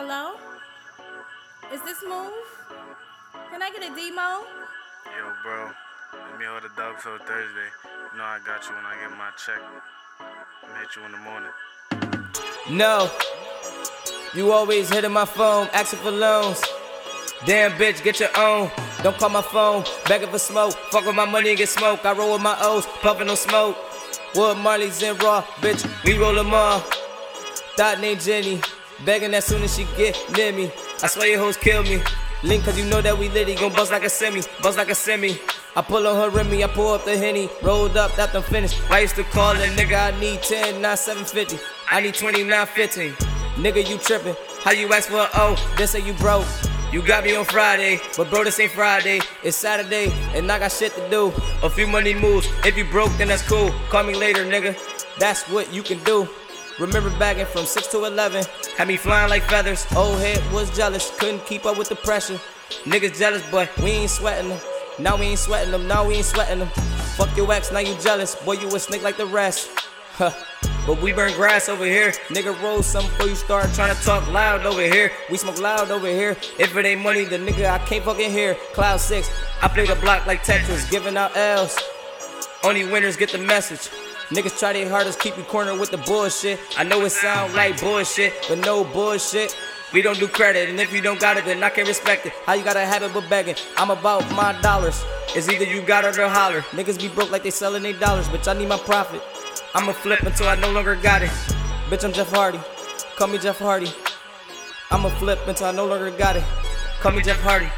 Hello? Is this Smoove? Can I get a demo? Yo, bro, let me hold the dog till Thursday. You know I got you when I get my check. I'm hit you in the morning. No. You always hitting my phone, asking for loans. Damn bitch, get your own. Don't call my phone, begging for smoke. Fuck with my money and get smoke. I roll with my O's, puffin' no smoke. Wood Marley's in raw, bitch, we roll them all. Thought named Jenny, begging as soon as she get near me. I swear your hoes kill me. Link, cause you know that we litty, gon' bust like a semi, bust like a semi. I pull on her Remy, I pull up the Henny, rolled up, that them finished. I used to call it, nigga, I need 10, not 750. I need 20, not 15. Nigga, you trippin'. How you ask for a O? Then say you broke. You got me on Friday, but bro, this ain't Friday. It's Saturday, and I got shit to do. A few money moves. If you broke, then that's cool. Call me later, nigga. That's what you can do. Remember bagging from 6 to 11, had me flying like feathers. Old head was jealous, couldn't keep up with the pressure. Niggas jealous, but we ain't sweating them. Now we ain't sweating them, now we ain't sweating them. Fuck your ex, now you jealous. Boy, you a snake like the rest. But we burn grass over here. Nigga, roll something before you start trying to talk loud over here. We smoke loud over here. If it ain't money, the nigga I can't fucking hear. Cloud 6, I play the block like Tetris, giving out L's. Only winners get the message. Niggas try their hardest, keep you cornered with the bullshit. I know it sound like bullshit, but no bullshit. We don't do credit, and if you don't got it, then I can't respect it. How you got a habit but begging? I'm about my dollars. It's either you got it or holler. Niggas be broke like they selling their dollars, bitch. I need my profit. I'ma flip until I no longer got it. Bitch, I'm Jeff Hardy. Call me Jeff Hardy. I'ma flip until I no longer got it. Call me Jeff Hardy.